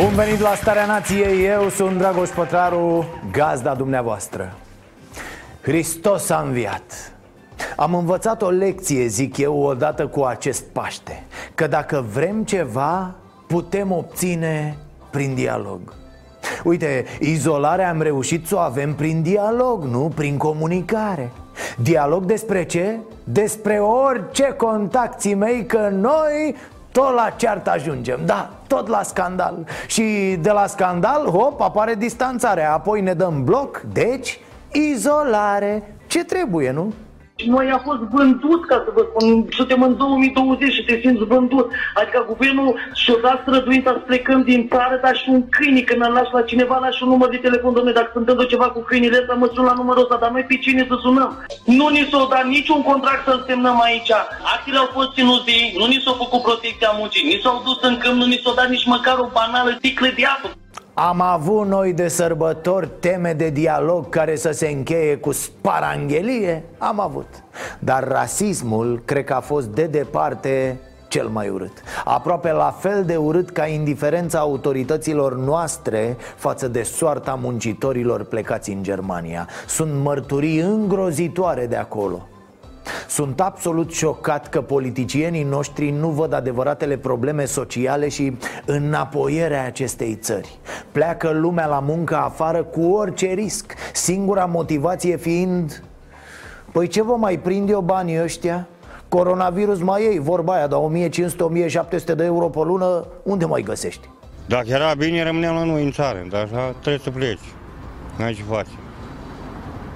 Bun venit la Starea Nației, eu sunt Dragoș Pătraru, gazda dumneavoastră. Hristos a înviat. Am învățat o lecție, zic eu, odată cu acest Paște Că dacă vrem ceva, putem obține prin dialog. Uite, izolarea am reușit să o avem prin dialog, nu prin comunicare. Dialog despre ce? Despre orice contacții mei că noi tot la ceartă ajungem, da, tot la scandal. Și de la scandal, hop, apare distanțarea. Apoi ne dăm bloc, deci izolare. Ce trebuie, nu? Noi a fost vândut, ca să vă spun, suntem în 2020 și te simți vândut. Adică guvernul și-o dat străduința să plecăm din țară, dar și un câine, când îl lași la cineva, lași un număr de telefon, domnule, dacă se întâmplă ceva cu câinile ăsta, mă sun la numărul ăsta, dar noi pe cine să sunăm? Nu ni s-o dat niciun contract să-l semnăm aici. Actele au fost ținute, nu ni s-a făcut protecția muncii, ni s-au dus în câmp, nu ni s-a dat nici măcar o banală sticlă de apă. Am avut noi de sărbători teme de dialog care să se încheie cu sparanghelie? Am avut. Dar rasismul cred că a fost de departe cel mai urât. Aproape la fel de urât ca indiferența autorităților noastre față de soarta muncitorilor plecați în Germania. Sunt mărturii îngrozitoare de acolo sunt absolut șocat că politicienii noștri nu văd adevăratele probleme sociale și înapoierea acestei țări Pleacă lumea la muncă afară cu orice risc Singura motivație fiind Păi ce vă mai prinde eu banii ăștia? Coronavirus mai ei, vorba aia, dar 1500-1700 de euro pe lună, unde mai găsești? Dacă era bine, rămâneam la noi în țară, dar așa trebuie să pleci. N-ai ce face.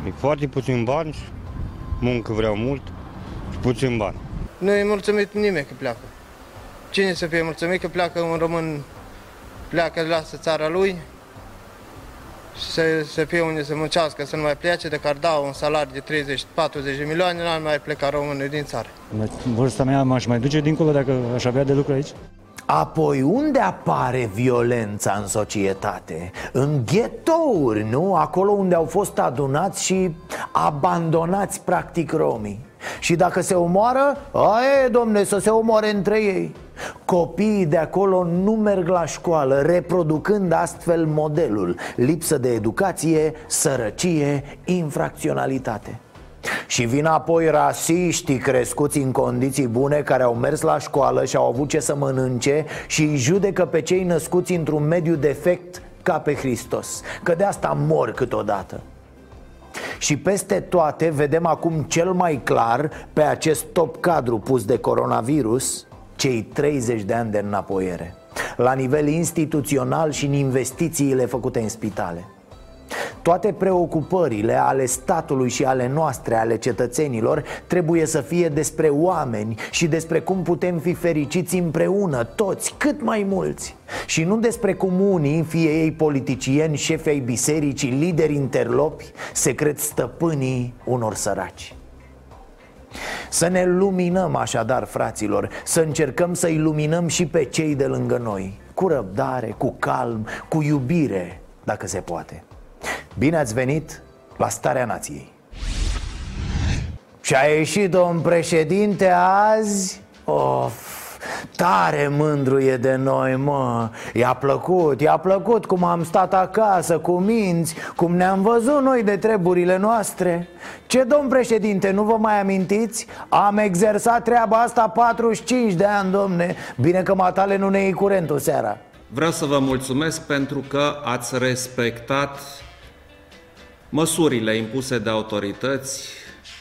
E foarte puțin bani, muncă vreau mult și puțin bani. Nu e mulțumit nimeni că pleacă. Cine să fie mulțumit că pleacă un român, pleacă, lasă țara lui, să, să fie unde să muncească, să nu mai plece, de că ar da un salariu de 30-40 de milioane, n-ar mai pleca românul din țară. Vârsta mea m-aș mai duce dincolo dacă aș avea de lucru aici? Apoi unde apare violența în societate? În ghetouri, nu? Acolo unde au fost adunați și abandonați practic romii Și dacă se omoară, aie domne, să se omoare între ei Copiii de acolo nu merg la școală, reproducând astfel modelul Lipsă de educație, sărăcie, infracționalitate și vin apoi rasiștii crescuți în condiții bune care au mers la școală și au avut ce să mănânce și îi judecă pe cei născuți într-un mediu defect ca pe Hristos. Că de asta mor câteodată. Și peste toate vedem acum cel mai clar pe acest top cadru pus de coronavirus cei 30 de ani de înapoiere. La nivel instituțional și în investițiile făcute în spitale toate preocupările ale statului și ale noastre, ale cetățenilor, trebuie să fie despre oameni și despre cum putem fi fericiți împreună, toți, cât mai mulți. Și nu despre cum unii, fie ei politicieni, șefi ai bisericii, lideri interlopi, secret stăpânii unor săraci. Să ne luminăm așadar, fraților, să încercăm să iluminăm și pe cei de lângă noi Cu răbdare, cu calm, cu iubire, dacă se poate Bine ați venit la Starea Nației. Și a ieșit domn președinte azi? Of, tare mândru e de noi, mă. I-a plăcut, i-a plăcut cum am stat acasă cu minți Cum ne-am văzut noi de treburile noastre. Ce, domn președinte, nu vă mai amintiți? Am exersat treaba asta 45 de ani, domne. Bine că matale nu ne iei curentul seara. Vreau să vă mulțumesc pentru că ați respectat măsurile impuse de autorități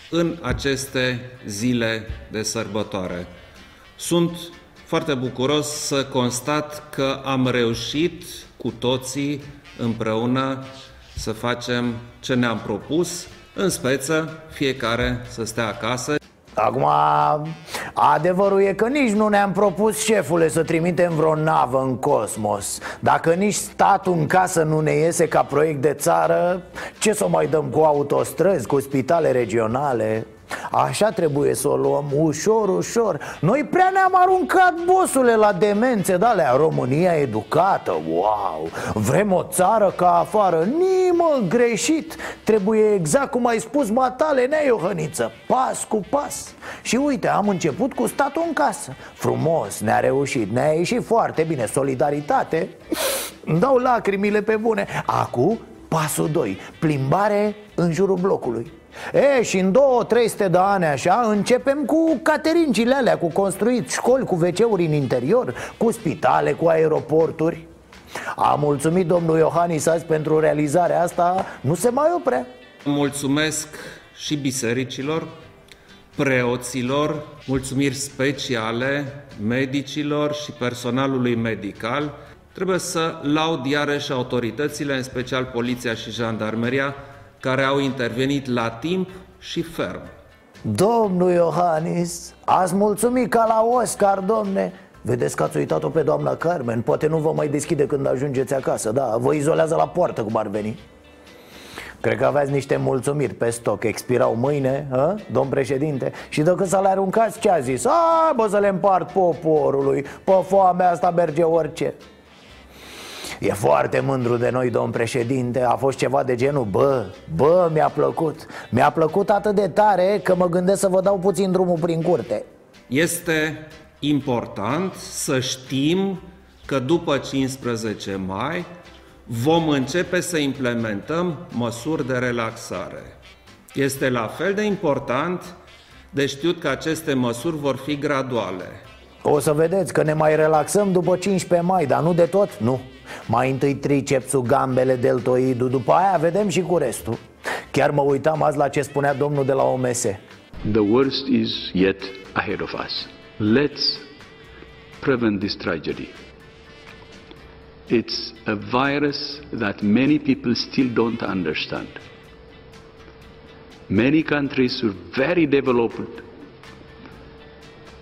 în aceste zile de sărbătoare. Sunt foarte bucuros să constat că am reușit cu toții împreună să facem ce ne-am propus, în speță fiecare să stea acasă. Acum Adevărul e că nici nu ne-am propus, șefule, să trimitem vreo navă în cosmos Dacă nici statul în casă nu ne iese ca proiect de țară Ce să mai dăm cu autostrăzi, cu spitale regionale? Așa trebuie să o luăm, ușor, ușor. Noi prea ne-am aruncat, bosule, la demențe de alea. România educată, wow. Vrem o țară ca afară. Nimă, greșit. Trebuie exact cum ai spus matale, nea Iohăniță. Pas cu pas. Și uite, am început cu statul în casă. Frumos, ne-a reușit, ne-a ieșit foarte bine. Solidaritate. Îmi dau lacrimile pe bune. Acum, pasul 2 Plimbare în jurul blocului E, și în două, trei de ani așa Începem cu caterincile alea Cu construit școli cu wc în interior Cu spitale, cu aeroporturi Am mulțumit domnul Iohannis azi pentru realizarea asta Nu se mai opre Mulțumesc și bisericilor, preoților, mulțumiri speciale medicilor și personalului medical. Trebuie să laud iarăși autoritățile, în special poliția și jandarmeria, care au intervenit la timp și ferm. Domnul Iohannis, ați mulțumit ca la Oscar, domne Vedeți că ați uitat-o pe doamna Carmen Poate nu vă mai deschide când ajungeți acasă Da, vă izolează la poartă cum ar veni Cred că aveați niște mulțumiri pe stoc Expirau mâine, a? domn președinte Și de când să le aruncați, ce a zis? A, bă, să le împart poporului Pe foamea asta merge orice E foarte mândru de noi, domn președinte A fost ceva de genul Bă, bă, mi-a plăcut Mi-a plăcut atât de tare că mă gândesc să vă dau puțin drumul prin curte Este important să știm că după 15 mai vom începe să implementăm măsuri de relaxare. Este la fel de important de știut că aceste măsuri vor fi graduale. O să vedeți că ne mai relaxăm după 15 mai, dar nu de tot, nu Mai întâi tricepsul, gambele, deltoidul, după aia vedem și cu restul Chiar mă uitam azi la ce spunea domnul de la OMS The worst is yet ahead of us. Let's prevent this tragedy. It's a virus that many people still don't understand. Many countries are very developed,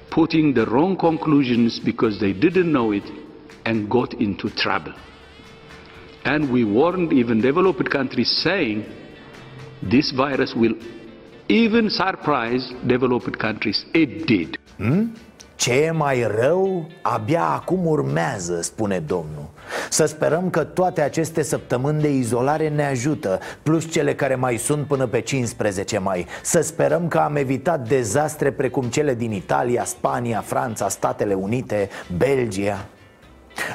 putting the wrong conclusions because they didn't know it and got into trouble. And we warned even developed countries saying this virus will even surprise developed countries. It did. Ce e mai rău, abia acum urmează, spune domnul Să sperăm că toate aceste săptămâni de izolare ne ajută Plus cele care mai sunt până pe 15 mai Să sperăm că am evitat dezastre precum cele din Italia, Spania, Franța, Statele Unite, Belgia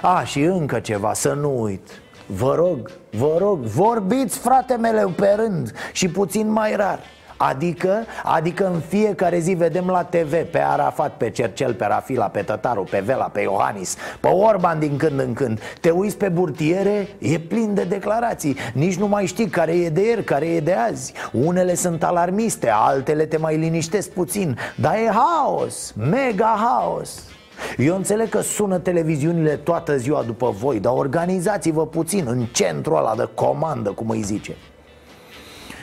A, și încă ceva, să nu uit. Vă rog, vă rog, vorbiți frate mele pe rând și puțin mai rar. Adică, adică în fiecare zi vedem la TV Pe Arafat, pe Cercel, pe Rafila, pe Tătaru, pe Vela, pe Iohannis Pe Orban din când în când. Te uiți pe burtiere, e plin de declarații. Nici nu mai știi care e de ieri, care e de azi. Unele sunt alarmiste, altele te mai liniștesc puțin. Dar e haos, mega haos eu înțeleg că sună televiziunile toată ziua după voi Dar organizați-vă puțin în centrul ăla de comandă, cum îi zice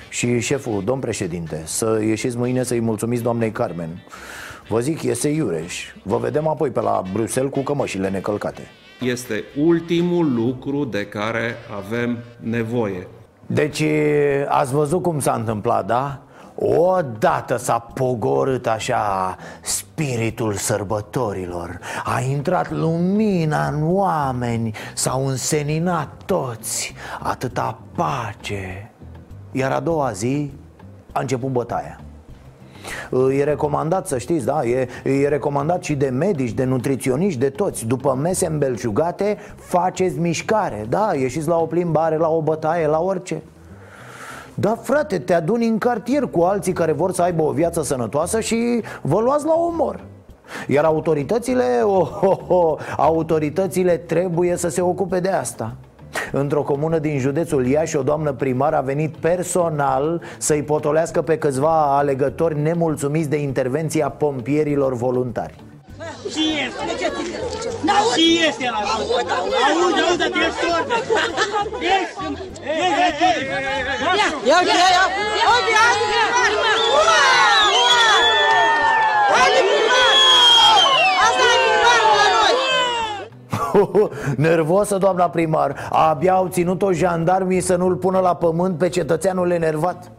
și șeful, domn președinte, să ieșiți mâine să-i mulțumiți doamnei Carmen Vă zic, este iureș Vă vedem apoi pe la Bruxelles cu cămășile necălcate Este ultimul lucru de care avem nevoie. Deci, ați văzut cum s-a întâmplat, da? Odată s-a pogorât așa spiritul sărbătorilor. A intrat lumina în oameni S-au înseninat toți. Atâta pace. Iar a doua zi a început bătaia. E recomandat să știți, da, e, e recomandat și de medici, de nutriționiști, de toți. După mese îmbelșugate, faceți mișcare, da, ieșiți la o plimbare, la o bătaie, la orice da, frate, te aduni în cartier cu alții care vor să aibă o viață sănătoasă și vă luați la omor Iar autoritățile, oh, oh, oh, autoritățile trebuie să se ocupe de asta. Într-o comună din județul Iași, o doamnă primar a venit personal să-i potolească pe câțiva alegători nemulțumiți de intervenția pompierilor voluntari. Și N-aud! Și este la aud, aud, aud, aud, aud, ești sorda! Ești! Ia, ia, ia, ia! Uite, ia, ia! Nervosă doamna primar Abia au ținut-o jandarmii să nu-l pună la pământ pe cetățeanul enervat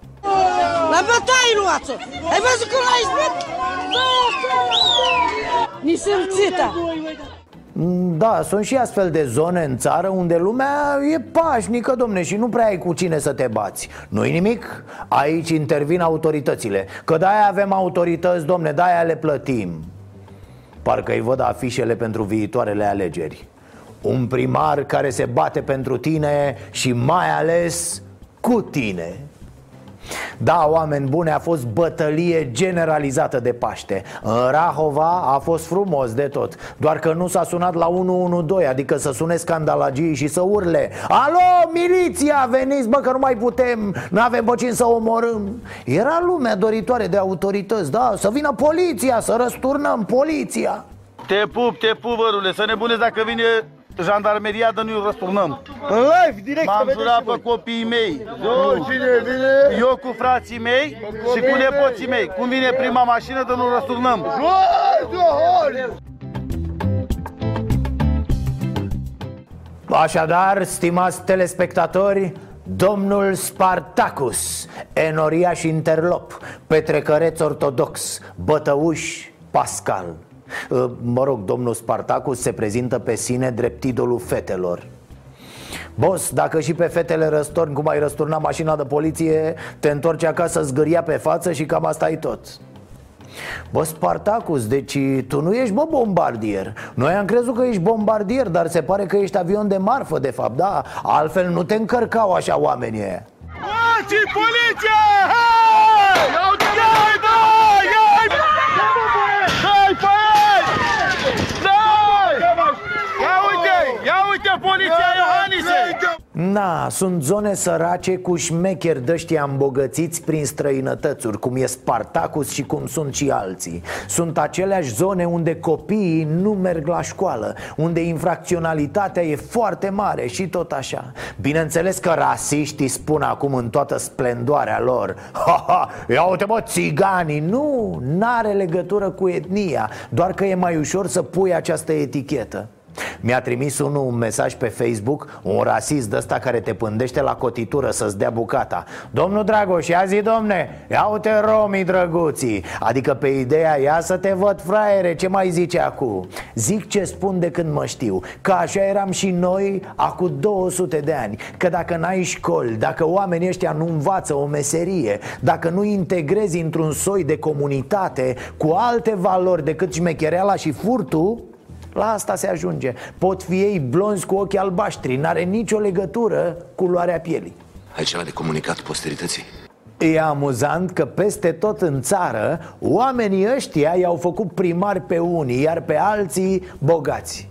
La bătaie luați-o! Ai văzut că l-ai izbit? Ni sunt țita! Da, sunt și astfel de zone în țară unde lumea e pașnică, domne, și nu prea ai cu cine să te bați. Nu-i nimic? Aici intervin autoritățile. Că de-aia avem autorități, domne, de-aia le plătim. Parcă îi văd afișele pentru viitoarele alegeri. Un primar care se bate pentru tine și mai ales cu tine da, oameni bune, a fost bătălie generalizată de Paște. În Rahova a fost frumos de tot Doar că nu s-a sunat la 112 Adică să sune scandalagii și să urle. Alo, miliția, veniți bă că nu mai putem N-avem pe cine să omorâm. Era lumea doritoare de autorități, da Să vină poliția, să răsturnăm poliția. Te pup, te pup, vărule, să nebunezi dacă vine jandarmeria de nu-i răsturnăm. În live, direct, M-am să jurat vedeți pe copiii mei. Eu, Nu. cine vine? Eu cu frații mei și cu nepoții mei. Cum vine prima mașină de nu răsturnăm. Joar, Johor! Așadar, stimați telespectatori, domnul Spartacus, enoriaș interlop, petrecăreț ortodox, bătăuș Pascal Uh, Mă rog, domnul Spartacus se prezintă pe sine drept idolul fetelor. Boss, dacă și pe fetele răstorni cum ai răsturna mașina de poliție Te întorci acasă zgâria pe față și cam asta e tot. Bă, Spartacus, deci tu nu ești, bă, bombardier. Noi am crezut că ești bombardier, dar se pare că ești avion de marfă, de fapt, da? Altfel nu te încărcau așa oamenii. Ăia Oaci, poliția! Hai! Iau, iai, da! Iai! Hai pe ei! Dai! Ia uite, ia uite poliția Iohanise! Na, sunt zone sărace cu șmecheri dăștia îmbogățiți prin străinătățuri Cum e Spartacus și cum sunt și alții. Sunt aceleași zone unde copiii nu merg la școală Unde infracționalitatea e foarte mare și tot așa. Bineînțeles că rasiștii spun acum în toată splendoarea lor Ha, ha, ia uite mă, țiganii. Nu, n-are legătură cu etnia Doar că e mai ușor să pui această etichetă mi-a trimis unul un mesaj pe Facebook Un rasist de ăsta care te pândește la cotitură să-ți dea bucata Domnul Dragoș, ia zi domne, ia uite romii drăguții Adică pe ideea ia să te văd fraiere, ce mai zice acu? Zic ce spun de când mă știu Că așa eram și noi acu 200 de ani Că dacă n-ai școli, dacă oamenii ăștia nu învață o meserie Dacă nu integrezi într-un soi de comunitate Cu alte valori decât șmechereala și furtul la asta se ajunge. Pot fi ei blonzi cu ochi albaștri. N-are nicio legătură cu luarea pielii. Ai ceva de comunicat posterității? E amuzant că peste tot în țară Oamenii ăștia i-au făcut primari pe unii Iar pe alții bogați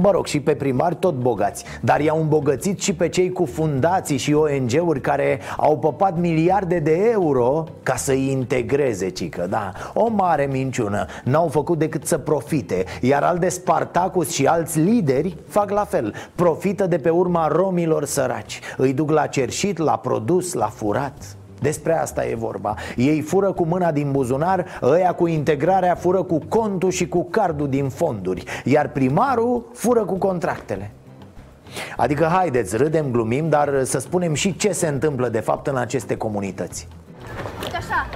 Mă rog, și pe primari tot bogați Dar i-au îmbogățit și pe cei cu fundații și ONG-uri Care au păpat miliarde de euro Ca să-i integreze, cică, da. O mare minciună. N-au făcut decât să profite Iar al de Spartacus și alți lideri fac la fel. Profită de pe urma romilor săraci. Îi duc la cerșit, la produs, la furat despre asta e vorba. Ei fură cu mâna din buzunar Ăia cu integrarea fură cu contul și cu cardul din fonduri Iar primarul fură cu contractele. Adică haideți, râdem, glumim Dar să spunem și ce se întâmplă de fapt în aceste comunități. Uite așa.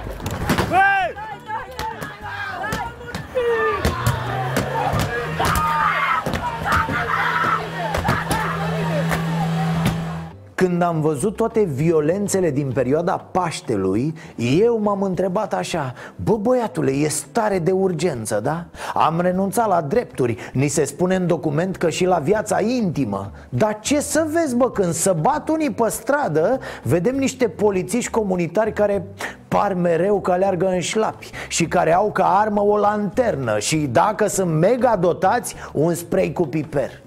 Când am văzut toate violențele din perioada Paștelui Eu m-am întrebat așa Bă băiatule, e stare de urgență, da? Am renunțat la drepturi. Ni se spune în document că și la viața intimă. Dar ce să vezi, bă, când să bat unii pe stradă Vedem niște polițiști comunitari care par mereu că aleargă în șlapi Și care au ca armă o lanternă Și dacă sunt mega dotați, un spray cu piper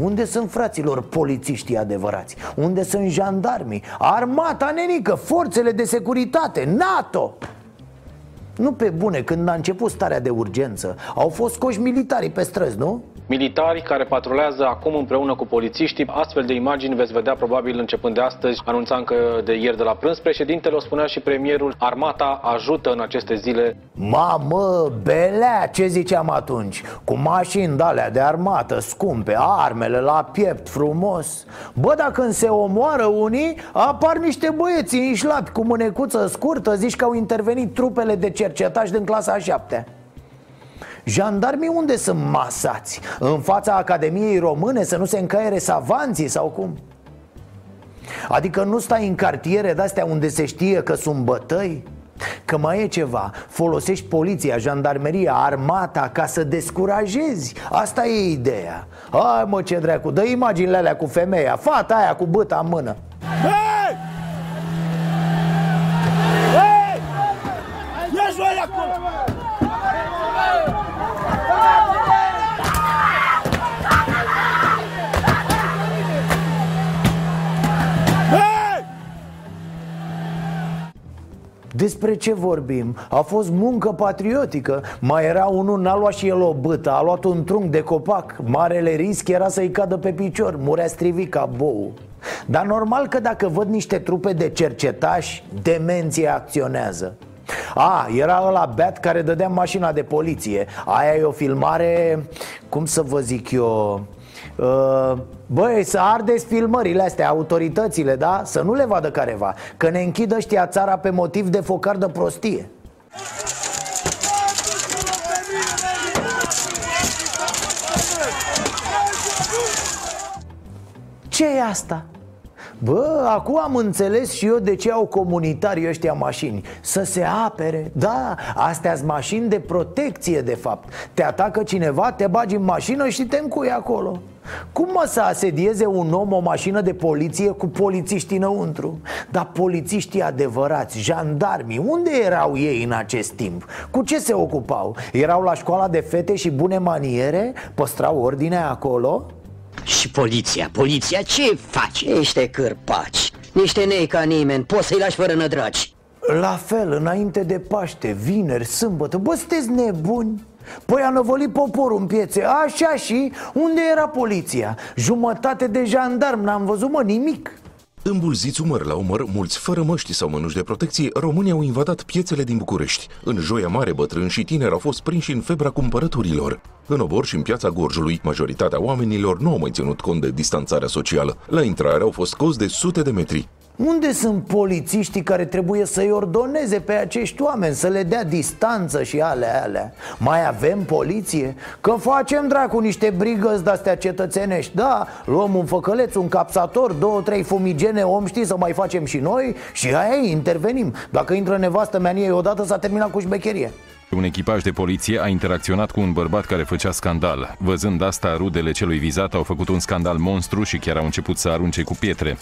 unde sunt fraților polițiștii adevărați? Unde sunt jandarmii? Armata nenică, forțele de securitate, NATO Nu pe bune, când a început starea de urgență Au fost scoși militarii pe străzi, nu? Militari care patrulează acum împreună cu polițiștii. Astfel de imagini veți vedea probabil începând de astăzi, anunța încă de ieri de la prânz. Președintele, o spunea și premierul, armata ajută în aceste zile. Mamă, belea, ce ziceam atunci? Cu mașini de de armată, scumpe, armele la piept frumos Bă, dacă când se omoară unii, apar niște băieți înșlapi cu mânecuță scurtă Zici că au intervenit trupele de cercetași din clasa a șaptea Jandarmii unde sunt masați? În fața Academiei Române să nu se încaiere savanții sau cum? Adică nu stai în cartiere de-astea unde se știe că sunt bătăi? Că mai e ceva, folosești poliția, jandarmeria, armata ca să descurajezi Asta e ideea Hai mă ce dracu, dă imaginile alea cu femeia, fata aia cu băta în mână Hei! Despre ce vorbim? A fost muncă patriotică. Mai era unul, n-a luat și el o bâtă A luat un trunc de copac. Marele risc era să-i cadă pe picior Murea strivit ca bou. Dar normal că dacă văd niște trupe de cercetași Demenție acționează. A, era ăla beat care dădea mașina de poliție. Aia e o filmare, cum să vă zic eu Uh, băi, să ardeți filmările astea, autoritățile, da? Să nu le vadă careva. Că ne închidă ăștia țara pe motiv de focar de prostie. Ce e asta? Bă, acum am înțeles și eu de ce au comunitarii ăștia mașini. Să se apere. Da, astea sunt mașini de protecție de fapt. Te atacă cineva, te bagi în mașină și te încui acolo cum mă să asedieze un om o mașină de poliție cu polițiști înăuntru? Dar polițiștii adevărați, jandarmii, unde erau ei în acest timp? Cu ce se ocupau? Erau la școala de fete și bune maniere? Păstrau ordinea acolo? Și poliția, poliția ce face? Niște cârpaci, niște nei ca nimeni, poți să-i lași fără nădraci La fel, înainte de Paște, vineri, sâmbătă, bă, sunteți nebuni? Păi a năvălit poporul în piețe Așa și unde era poliția? Jumătate de jandarm, n-am văzut mă nimic Îmbulziți umăr la umăr, mulți fără măști sau mănuși de protecție, românii au invadat piețele din București. În Joia Mare, bătrâni și tineri au fost prinși în febra cumpărăturilor. În Obor și în piața Gorjului, majoritatea oamenilor nu au mai ținut cont de distanțarea socială. La intrare au fost cozi de sute de metri. Unde sunt polițiștii care trebuie să-i ordoneze pe acești oameni Să le dea distanță și alea, alea Mai avem poliție? Că facem dracu niște brigăzi de-astea cetățenești Da, luăm un făcăleț, un capsator, două, trei fumigene Om știi să mai facem și noi Și aia intervenim Dacă intră nevastă mea în odată s-a terminat cu șmecherie un echipaj de poliție a interacționat cu un bărbat care făcea scandal. Văzând asta, rudele celui vizat au făcut un scandal monstru și chiar au început să arunce cu pietre.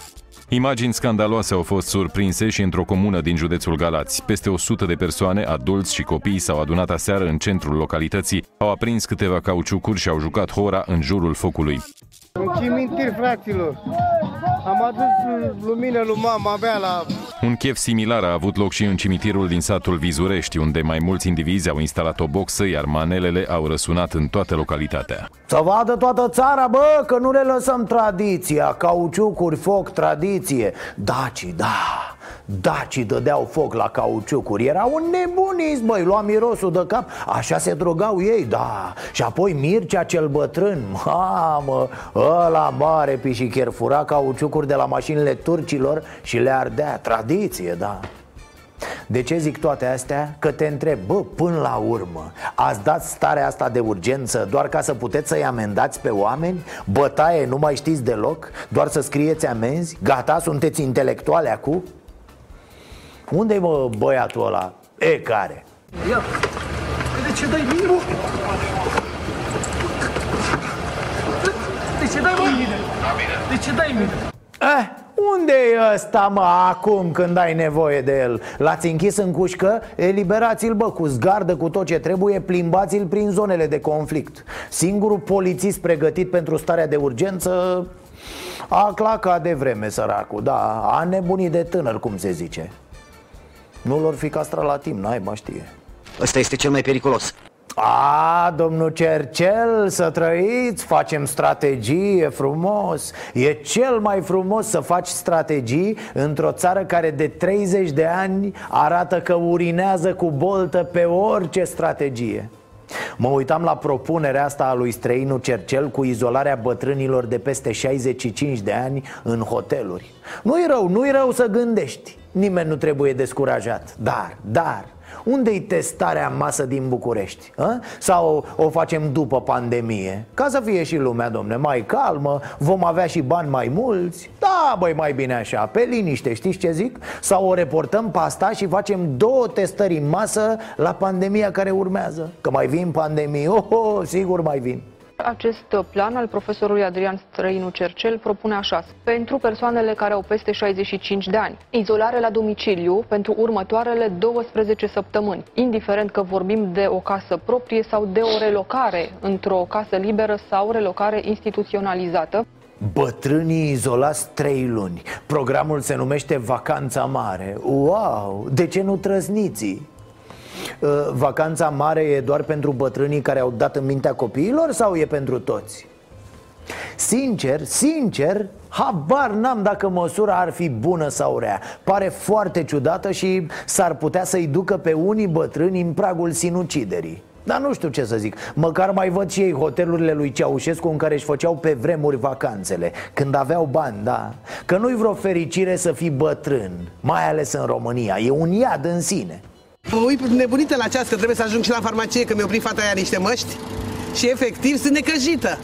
Imagini scandaloase au fost surprinse și într-o comună din județul Galați. Peste 100 de persoane, adulți și copii, s-au adunat aseară în centrul localității, au aprins câteva cauciucuri și au jucat hora în jurul focului. În cimitir, fraților! Am adus lumină lui mama avea la... Un chef similar a avut loc și în cimitirul din satul Vizurești, unde mai mulți indivizi au instalat o boxă, iar manelele au răsunat în toată localitatea. Să vadă toată țara, bă, că nu le lăsăm tradiția Cauciucuri, foc, tradiție Daci, da Dacii dădeau foc la cauciucuri Era un nebunist, băi, lua mirosul de cap Așa se drogau ei, da Și apoi Mircea cel bătrân Mamă, ăla mare pișicher Fura cauciucuri de la mașinile turcilor Și le ardea, tradiție, da de ce zic toate astea? Că te întreb, bă, până la urmă Ați dat starea asta de urgență doar ca să puteți să-i amendați pe oameni? Bătaie nu mai știți deloc? Doar să scrieți amenzi? Gata, sunteți intelectuale acum? Unde e mă băiatul ăla? E care? Ia, de ce dai mine, De ce dai mine? De ce dai mine? Eh, unde e ăsta, mă, acum când ai nevoie de el? L-ați închis în cușcă? Eliberați-l, bă, cu zgardă, cu tot ce trebuie Plimbați-l prin zonele de conflict Singurul polițist pregătit pentru starea de urgență A clacat de vreme, săracul, da A nebunit de tânăr, cum se zice nu lor fi castrat la timp, n-ai știe. Ăsta este cel mai periculos. A, domnul Cercel, să trăiți, facem strategie frumos. E cel mai frumos să faci strategii într-o țară care de 30 de ani arată că urinează cu boltă pe orice strategie. Mă uitam la propunerea asta a lui Străinu Cercel cu izolarea bătrânilor de peste 65 de ani în hoteluri. Nu-i rău, nu-i rău să gândești Nimeni nu trebuie descurajat Dar, dar, unde-i testarea în masă din București? A? Sau o facem după pandemie? Ca să fie și lumea, domne, mai calmă Vom avea și bani mai mulți Da, băi, mai bine așa, pe liniște, știți ce zic? Sau o reportăm pe asta și facem două testări în masă La pandemia care urmează Că mai vin pandemii, oh, oh sigur mai vin acest plan al profesorului Adrian Străinu Cercel propune așa. Pentru persoanele care au peste 65 de ani, izolare la domiciliu pentru următoarele 12 săptămâni, indiferent că vorbim de o casă proprie sau de o relocare într-o casă liberă sau relocare instituționalizată. Bătrânii izolați trei luni Programul se numește Vacanța Mare Wow, de ce nu trăsniții? Uh, vacanța mare e doar pentru bătrânii care au dat în mintea copiilor sau e pentru toți? Sincer, sincer, habar n-am dacă măsura ar fi bună sau rea. Pare foarte ciudată și s-ar putea să-i ducă pe unii bătrâni în pragul sinuciderii. Dar nu știu ce să zic. Măcar mai văd și ei hotelurile lui Ceaușescu În care își făceau pe vremuri vacanțele Când aveau bani, da? Că nu-i vreo fericire să fii bătrân Mai ales în România. E un iad în sine Mă uit nebunită la ceas că trebuie să ajung și la farmacie Că mi-a oprit fata aia niște măști Și efectiv sunt necăjită.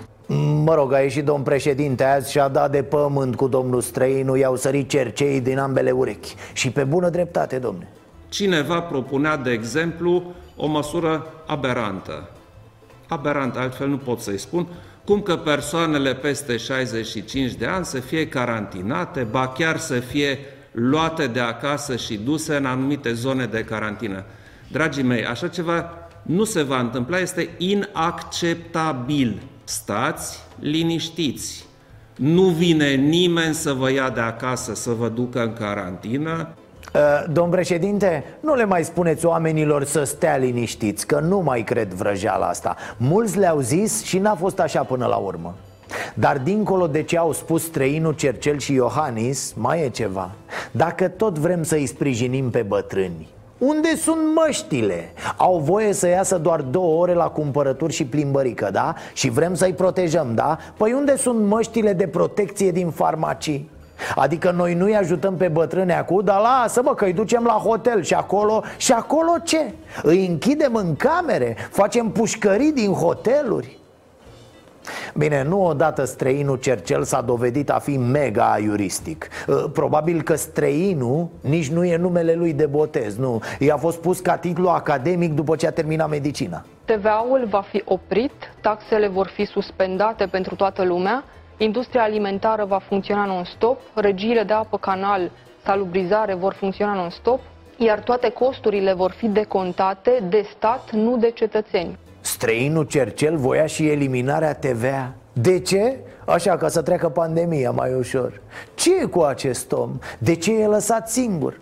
Mă rog, a ieșit domn președinte azi și a dat de pământ cu domnul străinu I-au sărit cercei din ambele urechi. Și pe bună dreptate, domne. Cineva propunea, de exemplu, o măsură aberantă. Aberantă, altfel nu pot să-i spun cum că persoanele peste 65 de ani să fie carantinate, ba chiar să fie luate de acasă și duse în anumite zone de carantină. Dragii mei, așa ceva nu se va întâmpla, este inacceptabil. Stați liniștiți. Nu vine nimeni să vă ia de acasă, să vă ducă în carantină. Uh, domn președinte, nu le mai spuneți oamenilor să stea liniștiți Că nu mai cred vrăjeala asta Mulți le-au zis și n-a fost așa până la urmă dar dincolo de ce au spus străinul Cercel și Iohannis, mai e ceva Dacă tot vrem să îi sprijinim pe bătrâni unde sunt măștile? Au voie să iasă doar două ore la cumpărături și plimbărică, da? Și vrem să-i protejăm, da? Păi unde sunt măștile de protecție din farmacii? Adică noi nu-i ajutăm pe bătrâni acum, dar lasă mă că îi ducem la hotel și acolo Și acolo ce? Îi închidem în camere? Facem pușcării din hoteluri? Bine, nu odată străinul Cercel s-a dovedit a fi mega iuristic uh, Probabil că străinul nici nu e numele lui de botez, nu? I-a fost pus ca titlu academic după ce a terminat medicina. TVA-ul va fi oprit, taxele vor fi suspendate pentru toată lumea Industria alimentară va funcționa non-stop, regiile de apă canal, salubrizare vor funcționa non-stop, iar toate costurile vor fi decontate de stat, nu de cetățeni. Străinul Cercel voia și eliminarea TVA De ce? Așa, ca să treacă pandemia mai ușor. Ce e cu acest om? De ce e lăsat singur?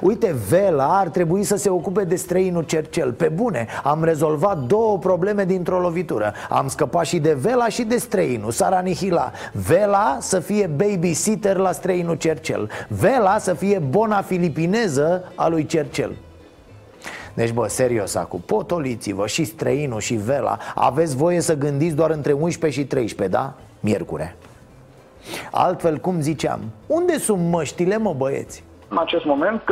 Uite, Vela ar trebui să se ocupe de străinul Cercel. Pe bune, am rezolvat două probleme dintr-o lovitură. Am scăpat și de Vela și de străinul S-ar anihila Vela să fie babysitter la străinul Cercel. Vela să fie bona filipineză a lui Cercel deci, bă, serios acum, potoliți-vă și străinul și vela Aveți voie să gândiți doar între 11 și 13, da? Miercure Altfel, cum ziceam, unde sunt măștile, mă băieți? În acest moment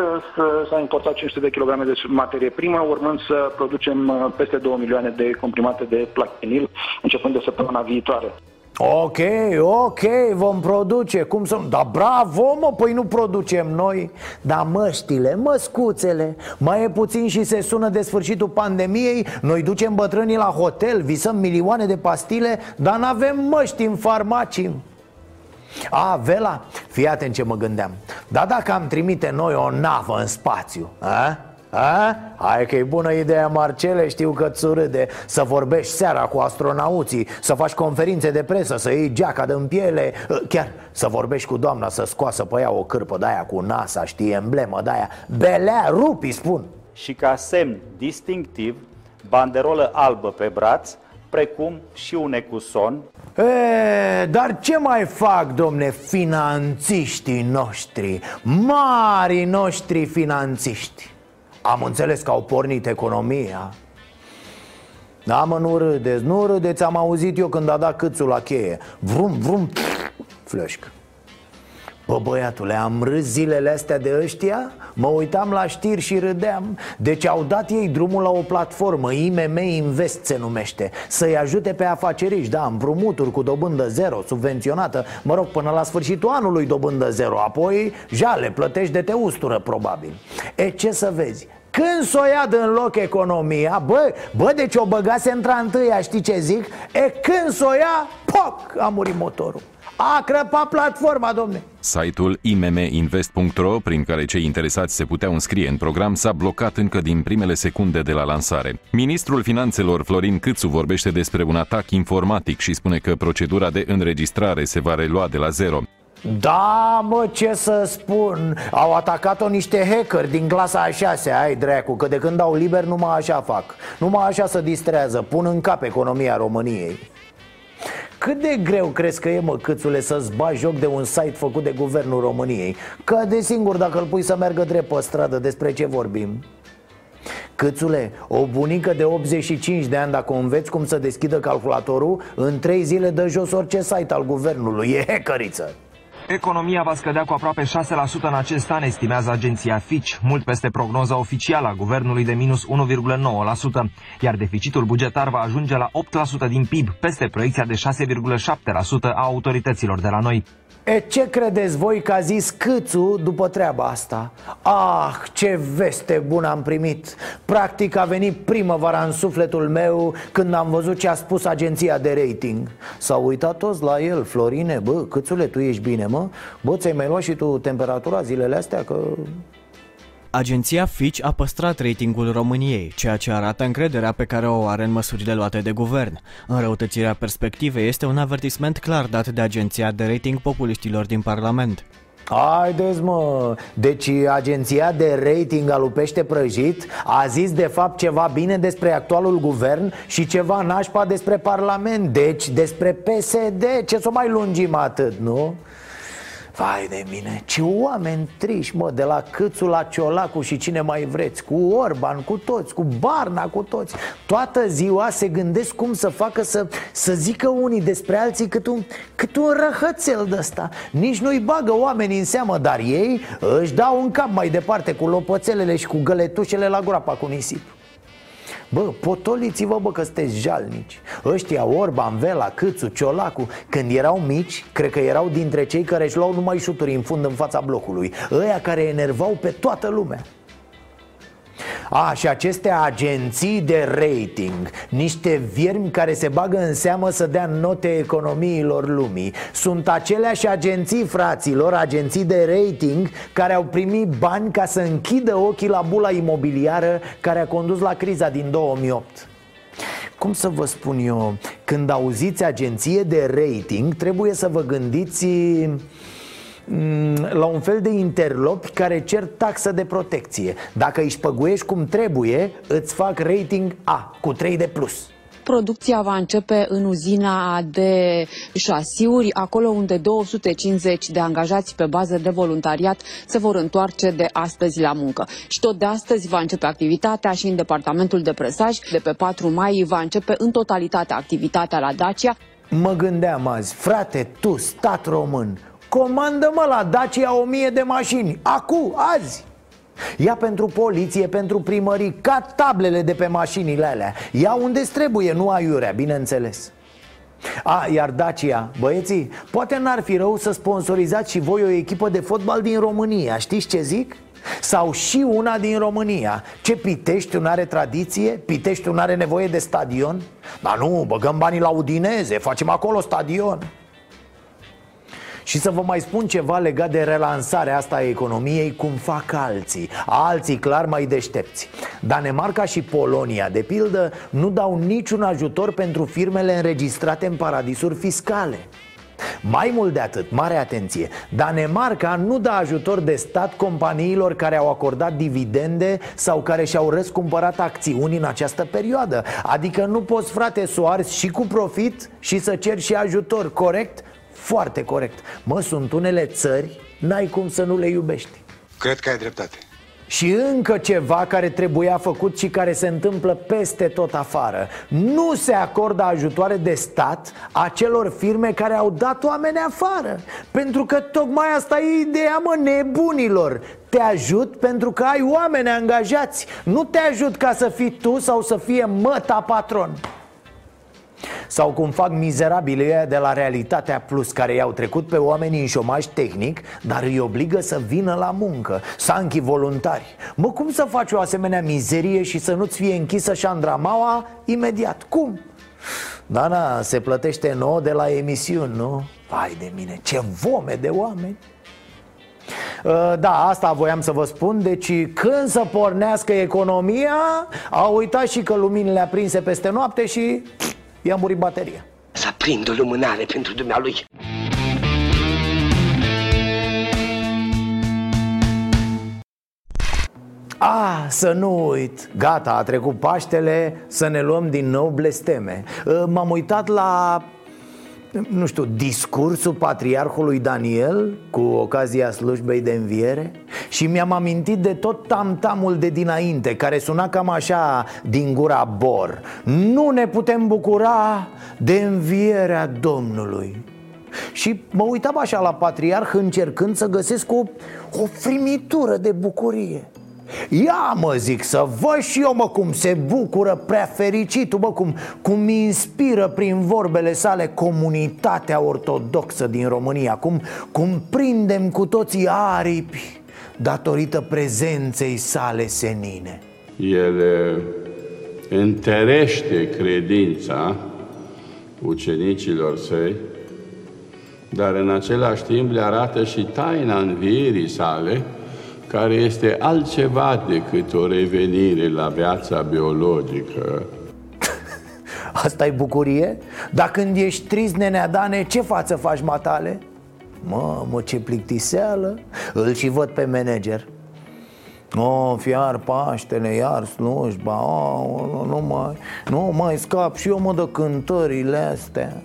s-a importat 500 de kilograme de materie primă, urmând să producem uh, peste 2 milioane de comprimate de plaquenil, începând de săptămâna viitoare. Ok, ok, vom produce, cum să... Da bravo, mă, păi nu producem noi. Dar măștile, măscuțele Mai e puțin și se sună de sfârșitul pandemiei Noi ducem bătrânii la hotel, visăm milioane de pastile Dar n-avem măști în farmacii a, Vela, fii atent ce mă gândeam. Dar dacă am trimite noi o navă în spațiu a? A? Hai că e bună ideea, Marcele, știu că ți râde Să vorbești seara cu astronauții Să faci conferințe de presă, să iei geaca de piele Chiar să vorbești cu doamna Să scoasă pe ea o cârpă de aia cu NASA Știi, emblemă de aia Belea, rupi, spun Și ca semn distinctiv banderolă albă pe braț, precum și un ecuson. E, dar ce mai fac, domne, finanțiștii noștri, mari noștri finanțiști? Am înțeles că au pornit economia. Da, mă, nu râdeți, nu râdeți, am auzit eu când a dat câțul la cheie. Vrum, vrum, flășcă Bă, băiatule, am râs zilele astea de ăștia? Mă uitam la știri și râdeam. Deci au dat ei drumul la o platformă IMM Invest se numește Să-i ajute pe afaceriști, da, împrumuturi cu dobândă zero Subvenționată, mă rog, până la sfârșitul anului dobândă zero Apoi, jale, plătești de te ustură, probabil. E, ce să vezi, când s-o ia în loc economia Bă, bă, deci o băgase într întâia, știi ce zic? E, când s-o ia, poc, a murit motorul a crăpat platforma, domne Site-ul imminvest.ro, prin care cei interesați se puteau înscrie în program, s-a blocat încă din primele secunde de la lansare. Ministrul Finanțelor Florin Câțu vorbește despre un atac informatic și spune că procedura de înregistrare se va relua de la zero. Da, mă, ce să spun Au atacat-o niște hacker din clasa a șasea Ai dracu, că de când dau liber numai așa fac Numai așa se distrează Pun în cap economia României cât de greu crezi că e, mă, câțule, să-ți bagi joc de un site făcut de Guvernul României? Că de singur dacă îl pui să meargă drept pe stradă, despre ce vorbim? Câțule, o bunică de 85 de ani Dacă o înveți cum să deschidă calculatorul În 3 zile dă jos orice site al guvernului E hecăriță Economia va scădea cu aproape 6% în acest an, estimează agenția Fitch, mult peste prognoza oficială a guvernului de minus 1,9%, iar deficitul bugetar va ajunge la 8% din PIB, peste proiecția de 6,7% a autorităților de la noi. E, ce credeți voi că a zis Câțu după treaba asta? Ah, ce veste bună am primit Practic a venit primăvara în sufletul meu Când am văzut ce a spus agenția de rating S-au uitat toți la el Florine, bă, Câțule, tu ești bine, mă? Bă, ți-ai mai luat și tu temperatura zilele astea? Că Agenția Fitch a păstrat ratingul României, ceea ce arată încrederea pe care o are în măsurile luate de guvern. Înrăutățirea perspectivei este un avertisment clar dat de agenția de rating populiștilor din Parlament. Haideți mă, deci agenția de rating a lupește prăjit A zis de fapt ceva bine despre actualul guvern Și ceva nașpa despre Parlament Deci despre PSD Ce să mai lungim atât, nu? Vai de mine, ce oameni triși, mă, de la Câțu la Ciolacu și cine mai vreți Cu Orban, cu toți, cu Barna, cu toți. Toată ziua se gândesc cum să facă să, să zică unii despre alții cât un, cât un răhățel de ăsta Nici nu-i bagă oamenii în seamă, dar ei își dau un cap mai departe cu lopățelele și cu găletușele la groapa cu nisip Bă, potoliți-vă, bă, că sunteți jalnici. Ăștia, Orban, Vela, Câțu, Ciolacu Când erau mici, cred că erau dintre cei care își luau numai șuturi în fund în fața blocului. Ăia care enervau pe toată lumea a, și aceste agenții de rating Niște viermi care se bagă în seamă să dea note economiilor lumii. Sunt aceleași agenții, fraților, agenții de rating Care au primit bani ca să închidă ochii la bula imobiliară Care a condus la criza din 2008 cum să vă spun eu, când auziți agenție de rating, trebuie să vă gândiți Mm, la un fel de interlopi care cer taxă de protecție Dacă își spăguiești cum trebuie, îți fac rating A cu 3 de plus Producția va începe în uzina de șasiuri, acolo unde 250 de angajați pe bază de voluntariat se vor întoarce de astăzi la muncă. Și tot de astăzi va începe activitatea și în departamentul de presaj. De pe 4 mai va începe în totalitate activitatea la Dacia. Mă gândeam azi, frate, tu, stat român, Comandă-mă la Dacia o mie de mașini. Acu, azi. Ia pentru poliție, pentru primării Ca tablele de pe mașinile alea. Ia unde trebuie, nu aiurea, bineînțeles. A, iar Dacia, băieții, poate n-ar fi rău să sponsorizați și voi o echipă de fotbal din România. Știți ce zic? Sau și una din România. Ce Pitești nu are tradiție? Pitești nu are nevoie de stadion? Dar nu, băgăm banii la Udineze, facem acolo stadion și să vă mai spun ceva legat de relansarea asta a economiei Cum fac alții. Alții clar mai deștepți. Danemarca și Polonia, de pildă, nu dau niciun ajutor pentru firmele înregistrate în paradisuri fiscale. Mai mult de atât, mare atenție Danemarca nu dă ajutor de stat companiilor care au acordat dividende Sau care și-au răscumpărat acțiuni în această perioadă. Adică nu poți, frate, să o arzi și cu profit și să ceri și ajutor, corect? Foarte corect. Mă, sunt unele țări, n-ai cum să nu le iubești. Cred că ai dreptate. și încă ceva care trebuia făcut și care se întâmplă peste tot afară. Nu se acordă ajutoare de stat acelor firme care au dat oameni afară. Pentru că tocmai asta e ideea, mă, nebunilor. Te ajut pentru că ai oameni angajați. Nu te ajut ca să fii tu sau să fie măta patron sau cum fac mizerabilii ăia de la Realitatea Plus Care i-au trecut pe oamenii în șomaj tehnic Dar îi obligă să vină la muncă Sanchi voluntari Mă, cum să faci o asemenea mizerie și să nu-ți fie închisă șandramaua imediat? Cum? Da, da, se plătește nouă de la emisiuni, nu? Vai de mine, ce vome de oameni Uh, Da, asta voiam să vă spun Deci când să pornească economia Au uitat și că luminile aprinse peste noapte și pff, i-a murit bateria. Să prind o lumânare pentru dumnealui. Ah, să nu uit. Gata, a trecut Paștele Să ne luăm din nou blesteme. Uh, M-am uitat la nu știu, discursul patriarhului Daniel cu ocazia slujbei de înviere? Și mi-am amintit de tot tamtamul de dinainte care suna cam așa din gura bor. Nu ne putem bucura de învierea Domnului. Și mă uitam așa la patriarh încercând să găsesc o, o frimitură de bucurie Ia mă zic să văd și eu mă cum se bucură prea fericitul Mă cum, cum mi inspiră prin vorbele sale comunitatea ortodoxă din România Cum, cum prindem cu toții aripi datorită prezenței sale senine. El eh, întărește credința ucenicilor săi, dar în același timp le arată și taina învierii sale, care este altceva decât o revenire la viața biologică. asta e bucurie? Dar când ești trist, nenea Dane, ce față faci, matale? Mă, mă, ce plictiseală Îl și văd pe manager O, fiar Paștele, iar slujba o, nu, nu mai, nu mai scap și eu mă de cântările astea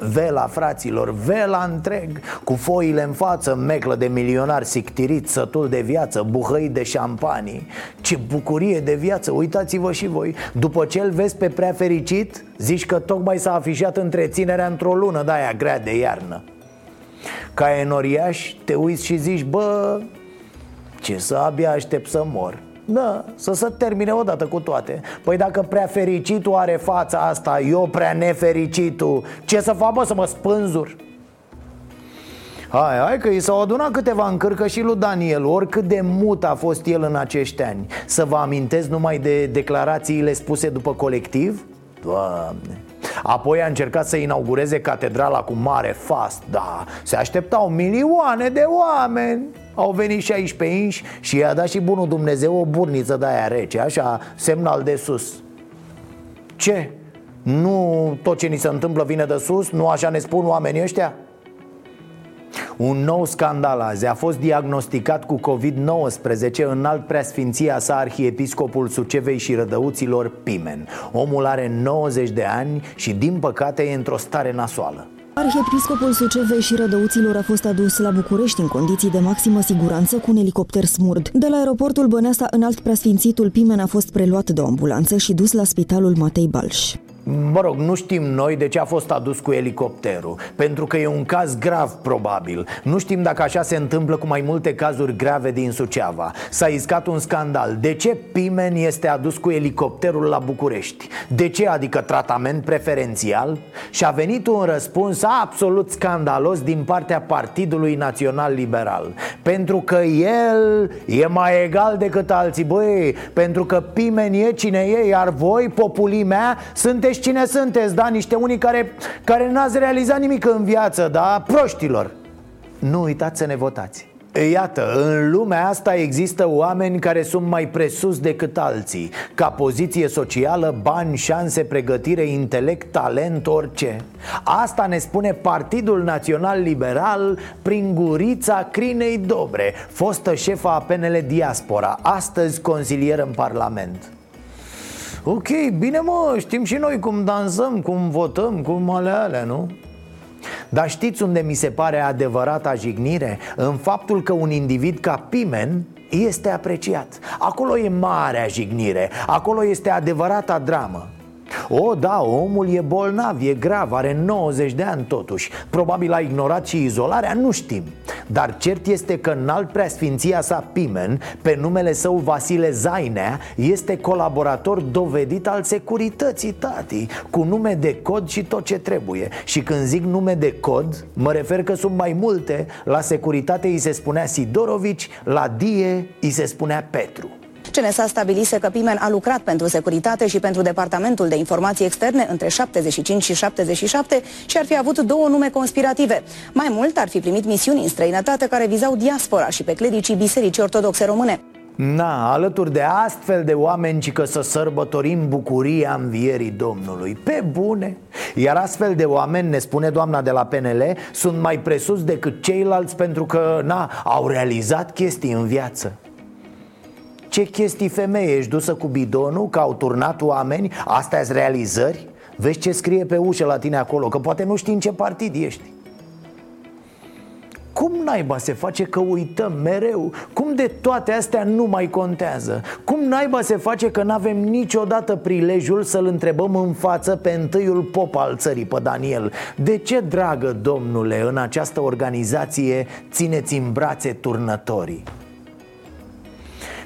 Vela, fraților, vela întreg Cu foile în față, meclă de milionar sictirit, sătul de viață, buhăi de șampanii. Ce bucurie de viață, uitați-vă și voi. După ce îl vezi pe prea fericit, zici că tocmai s-a afișat întreținerea într-o lună de aia grea de iarnă. Ca enoriaș, te uiți și zici, bă, ce să abia aștept să mor da, să se termine odată cu toate. Păi dacă prea fericitul are fața asta Eu prea nefericitul Ce să fac, bă, să mă spânzur? Hai, hai că i s-au adunat câteva încărcă și lui Daniel Oricât de mut a fost el în acești ani. Să vă amintesc numai de declarațiile spuse după colectiv? Doamne. Apoi a încercat să inaugureze catedrala cu mare fast Da, se așteptau milioane de oameni Au venit și aici pe inși și i-a dat și bunul Dumnezeu o burniță de aia rece Așa, semnal de sus Ce? Nu tot ce ni se întâmplă vine de sus? Nu așa ne spun oamenii ăștia? Un nou scandal azi a fost diagnosticat cu COVID-19 în alt preasfinția sa arhiepiscopul Sucevei și Rădăuților Pimen Omul are 90 de ani și din păcate e într-o stare nasoală Arhiepiscopul Sucevei și Rădăuților a fost adus la București în condiții de maximă siguranță cu un elicopter smurd. De la aeroportul Băneasa, înalt preasfințitul Pimen a fost preluat de o ambulanță și dus la spitalul Matei Balș. Mă rog, nu știm noi de ce a fost adus cu elicopterul Pentru că e un caz grav, probabil. Nu știm dacă așa se întâmplă cu mai multe cazuri grave din Suceava. S-a iscat un scandal. De ce Pimen este adus cu elicopterul la București? De ce, adică tratament preferențial? Și a venit un răspuns absolut scandalos din partea Partidului Național Liberal. Pentru că el e mai egal decât alții. Băi, pentru că Pimen e cine e Iar voi, populii mea, sunteți cine sunteți, da? Niște unii care, care n-ați realizat nimic în viață, da? Proștilor. Nu uitați să ne votați. Iată, în lumea asta există oameni care sunt mai presus decât alții. Ca poziție socială, bani, șanse, pregătire, intelect, talent, orice. Asta ne spune Partidul Național Liberal prin gurița Crinei Dobre Fostă șefa a PNL Diaspora, astăzi consilier în Parlament Ok, bine mă, știm și noi cum dansăm, cum votăm, cum ale alea, nu? Dar știți unde mi se pare adevărata jignire? În faptul că un individ ca Pimen este apreciat Acolo e marea jignire, acolo este adevărata dramă o, da, omul e bolnav, e grav, are 90 de ani totuși. Probabil a ignorat și izolarea, nu știm. Dar cert este că în alt preasfinția sa Pimen Pe numele său Vasile Zainea Este colaborator dovedit al securității, tati Cu nume de cod și tot ce trebuie. Și când zic nume de cod Mă refer că sunt mai multe. La securitate îi se spunea Sidorovici La Die îi se spunea Petru CNSA stabilise că Pimen a lucrat pentru securitate și pentru Departamentul de Informații Externe între 75 și 77 și ar fi avut două nume conspirative. Mai mult ar fi primit misiuni în străinătate care vizau diaspora și pe clericii Bisericii Ortodoxe Române. Na, alături de astfel de oameni ci că să sărbătorim bucuria învierii Domnului Pe bune Iar astfel de oameni, ne spune doamna de la PNL Sunt mai presus decât ceilalți pentru că, na, au realizat chestii în viață ce chestii femeie, ești dusă cu bidonul, că au turnat oameni, astea sunt realizări? Vezi ce scrie pe ușă la tine acolo, că poate nu știi în ce partid ești cum naiba se face că uităm mereu? Cum de toate astea nu mai contează? Cum naiba se face că nu avem niciodată prilejul să-l întrebăm în față pe întâiul pop al țării, pe Daniel De ce, dragă domnule, în această organizație țineți în brațe turnătorii?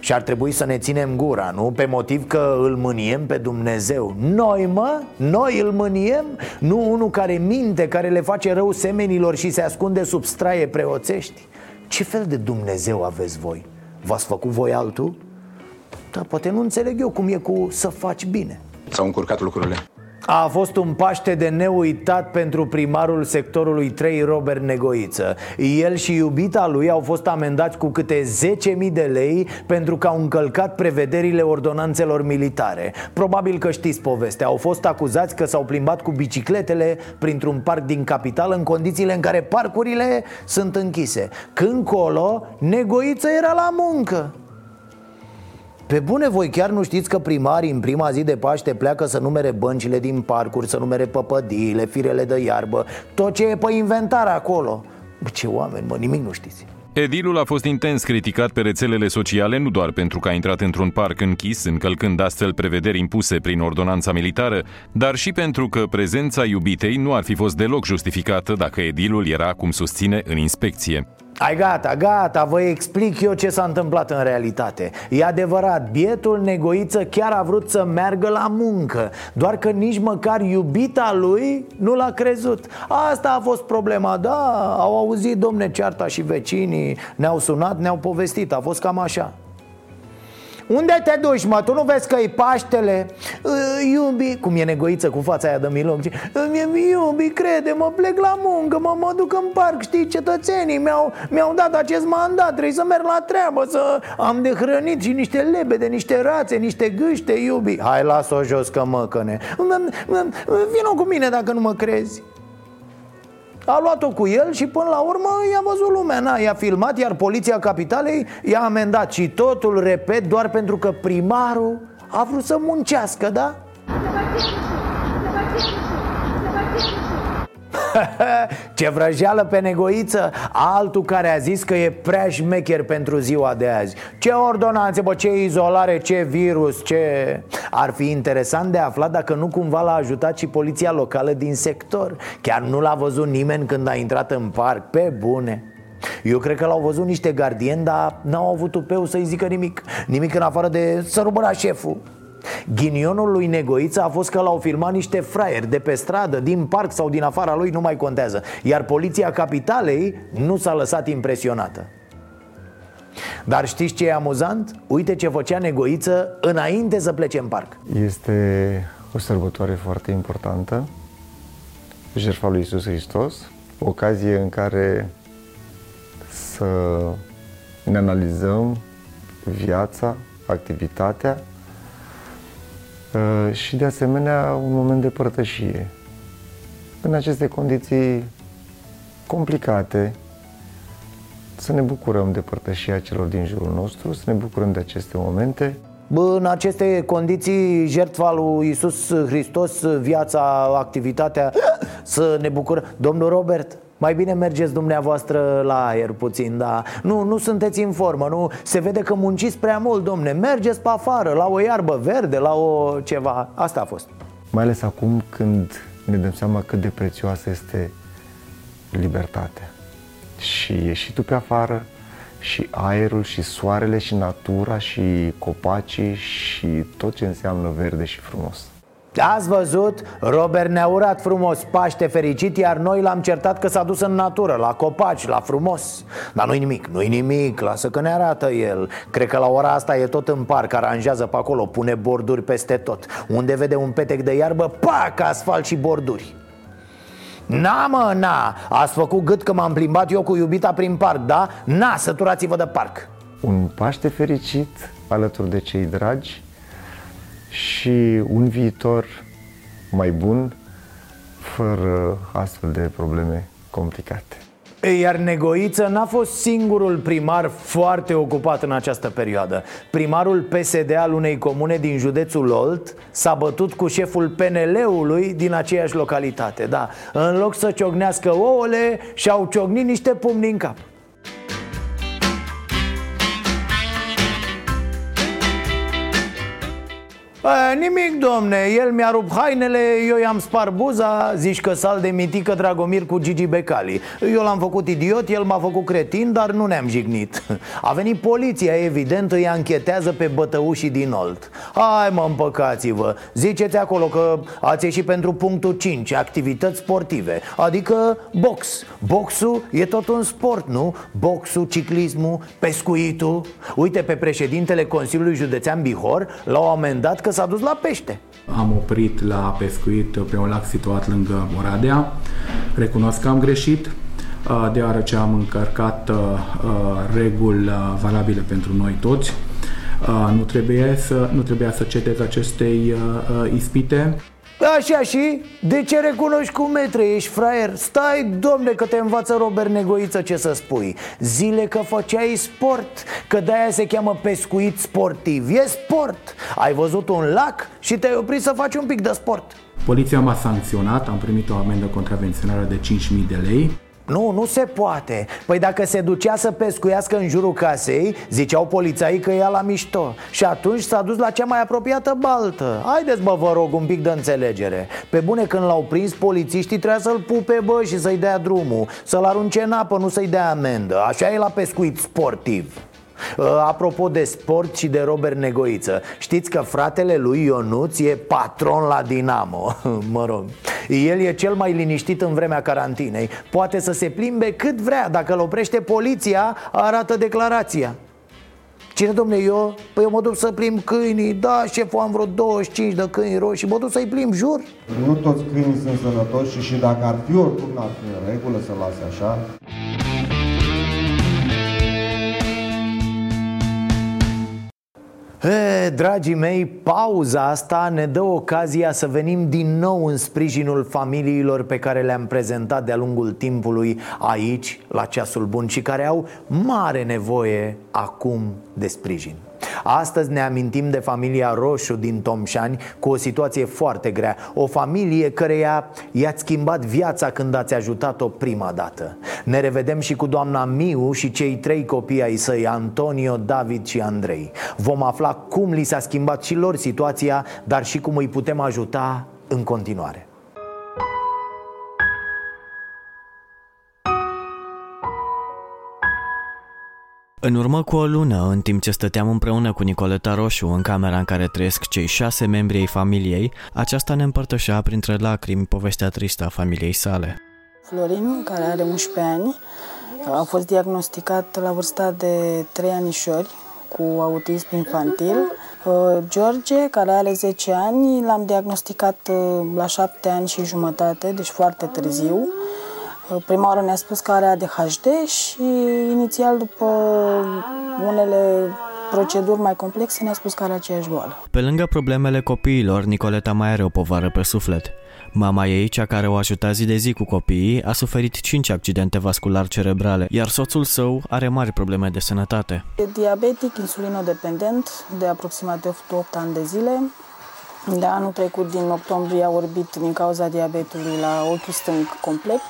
Și ar trebui să ne ținem gura, nu? Pe motiv că îl mâniem pe Dumnezeu Noi, mă? Noi îl mâniem? Nu unul care minte, care le face rău semenilor și se ascunde sub straie preoțești? Ce fel de Dumnezeu aveți voi? V-ați făcut voi altul? Da, poate nu înțeleg eu cum e cu să faci bine S-au încurcat lucrurile a fost un paște de neuitat pentru primarul sectorului 3, Robert Negoiță. El și iubita lui au fost amendați cu câte 10.000 de lei pentru că au încălcat prevederile ordonanțelor militare. Probabil că știți povestea. Au fost acuzați că s-au plimbat cu bicicletele printr-un parc din capital În condițiile în care parcurile sunt închise. Când colo, Negoiță era la muncă pe bune, voi chiar nu știți că primarii în prima zi de Paște pleacă să numere băncile din parcuri, să numere păpădiile, firele de iarbă, tot ce e pe inventar acolo. Bă, ce oameni, mă, nimic nu știți. Edilul a fost intens criticat pe rețelele sociale nu doar pentru că a intrat într-un parc închis, încălcând astfel prevederi impuse prin ordonanța militară, dar și pentru că prezența iubitei nu ar fi fost deloc justificată dacă edilul era, cum susține, în inspecție. Ai gata, gata, vă explic eu ce s-a întâmplat în realitate. E adevărat, bietul negoiță chiar a vrut să meargă la muncă Doar că nici măcar iubita lui nu l-a crezut. Asta a fost problema, da, au auzit domne cearta și vecinii Ne-au sunat, ne-au povestit, a fost cam așa unde te duci, mă? Tu nu vezi că e Paștele? Iubi, cum e negoiță cu fața aia de milog Iubi, crede, mă plec la muncă, mă, mă duc în parc Știi, cetățenii mi-au, mi-au dat acest mandat Trebuie să merg la treabă, să am de hrănit și niște lebede, niște rațe, niște gâște, iubi Hai, las-o jos că măcăne Vino cu mine dacă nu mă crezi a luat-o cu el și până la urmă i-a văzut lumea Na, I-a filmat, iar poliția capitalei i-a amendat Și totul, repet, doar pentru că primarul a vrut să muncească, da? Ce vrăjeală pe negoiță Altul care a zis că e prea șmecher pentru ziua de azi. Ce ordonanțe, bă, ce izolare, ce virus, ce... Ar fi interesant de aflat dacă nu cumva l-a ajutat și poliția locală din sector. Chiar nu l-a văzut nimeni când a intrat în parc, pe bune. Eu cred că l-au văzut niște gardieni, dar n-au avut tupeu să-i zică nimic. Nimic în afară de să rubăra șeful Ghinionul lui Negoiță a fost că l-au filmat niște fraieri de pe stradă, din parc sau din afara lui, nu mai contează. Iar poliția capitalei nu s-a lăsat impresionată. Dar știți ce e amuzant? Uite ce făcea Negoiță înainte să plece în parc. Este o sărbătoare foarte importantă. Jertfa lui Iisus Hristos Ocazie în care să ne analizăm viața, activitatea uh, și de asemenea un moment de părtășie. În aceste condiții complicate, să ne bucurăm de părtășia celor din jurul nostru, să ne bucurăm de aceste momente. Bă, în aceste condiții, jertfa lui Iisus Hristos, viața, activitatea, să ne bucurăm. Domnul Robert, mai bine mergeți dumneavoastră la aer puțin, da. Nu, nu sunteți în formă, nu? Se vede că munciți prea mult, domne. Mergeți pe afară, la o iarbă verde, la o ceva. Asta a fost. Mai ales acum când ne dăm seama cât de prețioasă este libertatea. Și ieșitul pe afară și aerul și soarele și natura și copacii și tot ce înseamnă verde și frumos. Ați văzut? Robert ne-a urat frumos Paște fericit, iar noi l-am certat că s-a dus în natură, la copaci, la frumos. Dar nu-i nimic, nu-i nimic, lasă că ne arată el. Cred că la ora asta e tot în parc, aranjează pe acolo, pune borduri peste tot. Unde vede un petec de iarbă, pac, asfalt și borduri. Na mă, na, ați făcut gât că m-am plimbat eu cu iubita prin parc, da? Na, săturați-vă de parc. Un Paște fericit alături de cei dragi și un viitor mai bun fără astfel de probleme complicate. Iar Negoiță n-a fost singurul primar foarte ocupat în această perioadă. Primarul PSD al unei comune din județul Olt s-a bătut cu șeful PNL-ului din aceeași localitate. Da, în loc să ciognească ouăle, și-au ciognit niște pumni în cap A, nimic, domne, el mi-a rupt hainele, eu i-am spart buza Zici că sal de mitică Dragomir cu Gigi Becali. Eu l-am făcut idiot, el m-a făcut cretin, dar nu ne-am jignit. A venit poliția, evident, îi anchetează pe bătăușii din Olt. Hai mă, împăcați-vă. Ziceți acolo că ați ieșit pentru punctul 5, activități sportive. Adică box. Boxul e tot un sport, nu? Boxul, ciclismul, pescuitul. Uite, pe președintele Consiliului Județean Bihor L-au amendat că s-a dus la pește Am oprit la pescuit pe un lac situat lângă Oradea Recunosc că am greșit uh, deoarece am încărcat uh, uh, reguli valabile pentru noi toți. Nu trebuia să, nu trebuia să cedez acestei ispite. Așa și? De ce recunoști cu metre? Ești fraier? Stai, domne, că te învață Robert Negoiță ce să spui Zile că făceai sport Că de-aia se cheamă pescuit sportiv E sport Ai văzut un lac și te-ai oprit să faci un pic de sport Poliția m-a sancționat, am primit o amendă contravențională de 5.000 de lei nu, nu se poate. Păi dacă se ducea să pescuiască în jurul casei Ziceau polițaii că e la mișto. Și atunci s-a dus la cea mai apropiată baltă. Haideți bă, vă rog, un pic de înțelegere. Pe bune, când l-au prins polițiștii Trebuia să-l pupe, bă, și să-i dea drumul. Să-l arunce în apă, nu să-i dea amendă. Așa e la pescuit sportiv. Uh, apropo de sport și de Robert Negoiță Știți că fratele lui Ionuț e patron la Dinamo. Mă rog. El e cel mai liniștit în vremea carantinei. Poate să se plimbe cât vrea. Dacă îl oprește poliția, arată declarația. Cine, domne, eu? Păi eu mă duc să plimb câinii. Da, șeful, am vreo 25 de câini roșii. Mă duc să-i plimb, jur. Nu toți câinii sunt sănătoși și, și dacă ar fi oricum n-ar fi în regulă să lase așa E, dragii mei, pauza asta ne dă ocazia să venim din nou în sprijinul familiilor pe care le-am prezentat de-a lungul timpului aici, la Ceasul Bun și care au mare nevoie acum de sprijin. Astăzi ne amintim de familia Roșu din Tomșani cu o situație foarte grea. O familie căreia i-ați schimbat viața când ați ajutat-o prima dată. Ne revedem și cu doamna Miu și cei trei copii ai săi, Antonio, David și Andrei. Vom afla cum li s-a schimbat și lor situația, dar și cum îi putem ajuta în continuare În urmă cu o lună, în timp ce stăteam împreună cu Nicoleta Roșu în camera în care trăiesc cei șase membri ai familiei, aceasta ne împărtășea printre lacrimi povestea tristă a familiei sale. Florin, care are 11 ani, a fost diagnosticat la vârsta de 3 anișori cu autism infantil. Uh, George, care are 10 ani, l-am diagnosticat uh, la 7 ani și jumătate, deci foarte târziu. Prima oară ne-a spus că are ADHD și inițial după unele proceduri mai complexe ne-a spus că are aceeași boală. Pe lângă problemele copiilor, Nicoleta mai are o povară pe suflet. Mama ei, cea care o ajuta zi de zi cu copiii, a suferit 5 accidente vascular cerebrale, iar soțul său are mari probleme de sănătate. E diabetic, insulinodependent, de aproximativ 8 ani de zile. De anul trecut, din octombrie, a orbit din cauza diabetului la ochiul stâng complet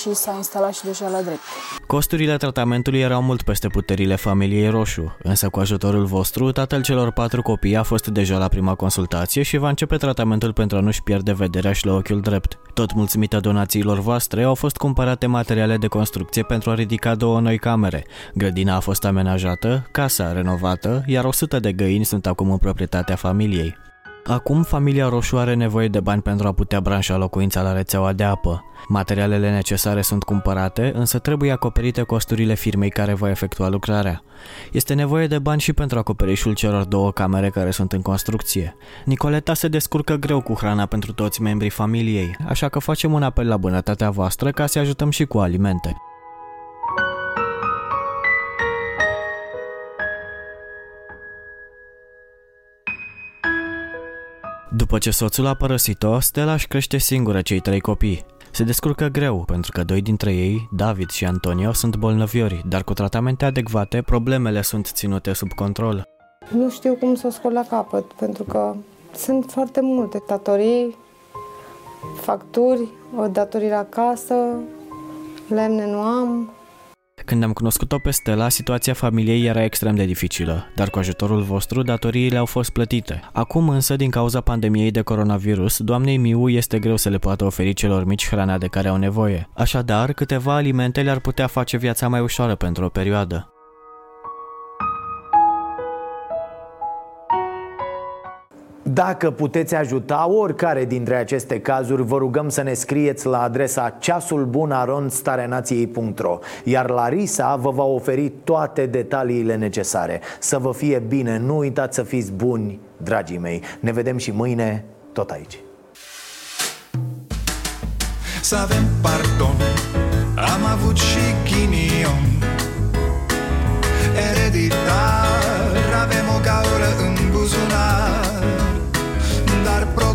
și s-a instalat și deja la drept. Costurile tratamentului erau mult peste puterile familiei Roșu, însă cu ajutorul vostru, tatăl celor patru copii a fost deja la prima consultație și va începe tratamentul pentru a nu-și pierde vederea și la ochiul drept. Tot mulțumită donațiilor voastre, au fost cumpărate materiale de construcție pentru a ridica două noi camere. Grădina a fost amenajată, casa renovată, iar 100 de găini sunt acum în proprietatea familiei. Acum, familia Roșu are nevoie de bani pentru a putea branșa locuința la rețeaua de apă. Materialele necesare sunt cumpărate, însă trebuie acoperite costurile firmei care va efectua lucrarea. Este nevoie de bani și pentru acoperișul celor două camere care sunt în construcție. Nicoleta se descurcă greu cu hrana pentru toți membrii familiei, așa că facem un apel la bunătatea voastră ca să ajutăm și cu alimente. După ce soțul a părăsit-o, Stella își crește singură cei trei copii. Se descurcă greu, pentru că doi dintre ei, David și Antonio, sunt bolnăviori, dar cu tratamente adecvate, problemele sunt ținute sub control. Nu știu cum să o scol la capăt, pentru că sunt foarte multe datorii, facturi, o datorii la casă, lemne nu am, când am cunoscut-o pe Stella, situația familiei era extrem de dificilă, dar cu ajutorul vostru datoriile au fost plătite. Acum însă, din cauza pandemiei de coronavirus, doamnei Miu este greu să le poată oferi celor mici hrana de care au nevoie. Așadar, câteva alimente le-ar putea face viața mai ușoară pentru o perioadă. Dacă puteți ajuta oricare dintre aceste cazuri, vă rugăm să ne scrieți la adresa ceasulbunaronstarenației.ro Iar Larisa vă va oferi toate detaliile necesare. Să vă fie bine, nu uitați să fiți buni, dragii mei. Ne vedem și mâine, tot aici. Să avem pardon, am avut și ghinion Ereditar, avem o gaură în buzunar dar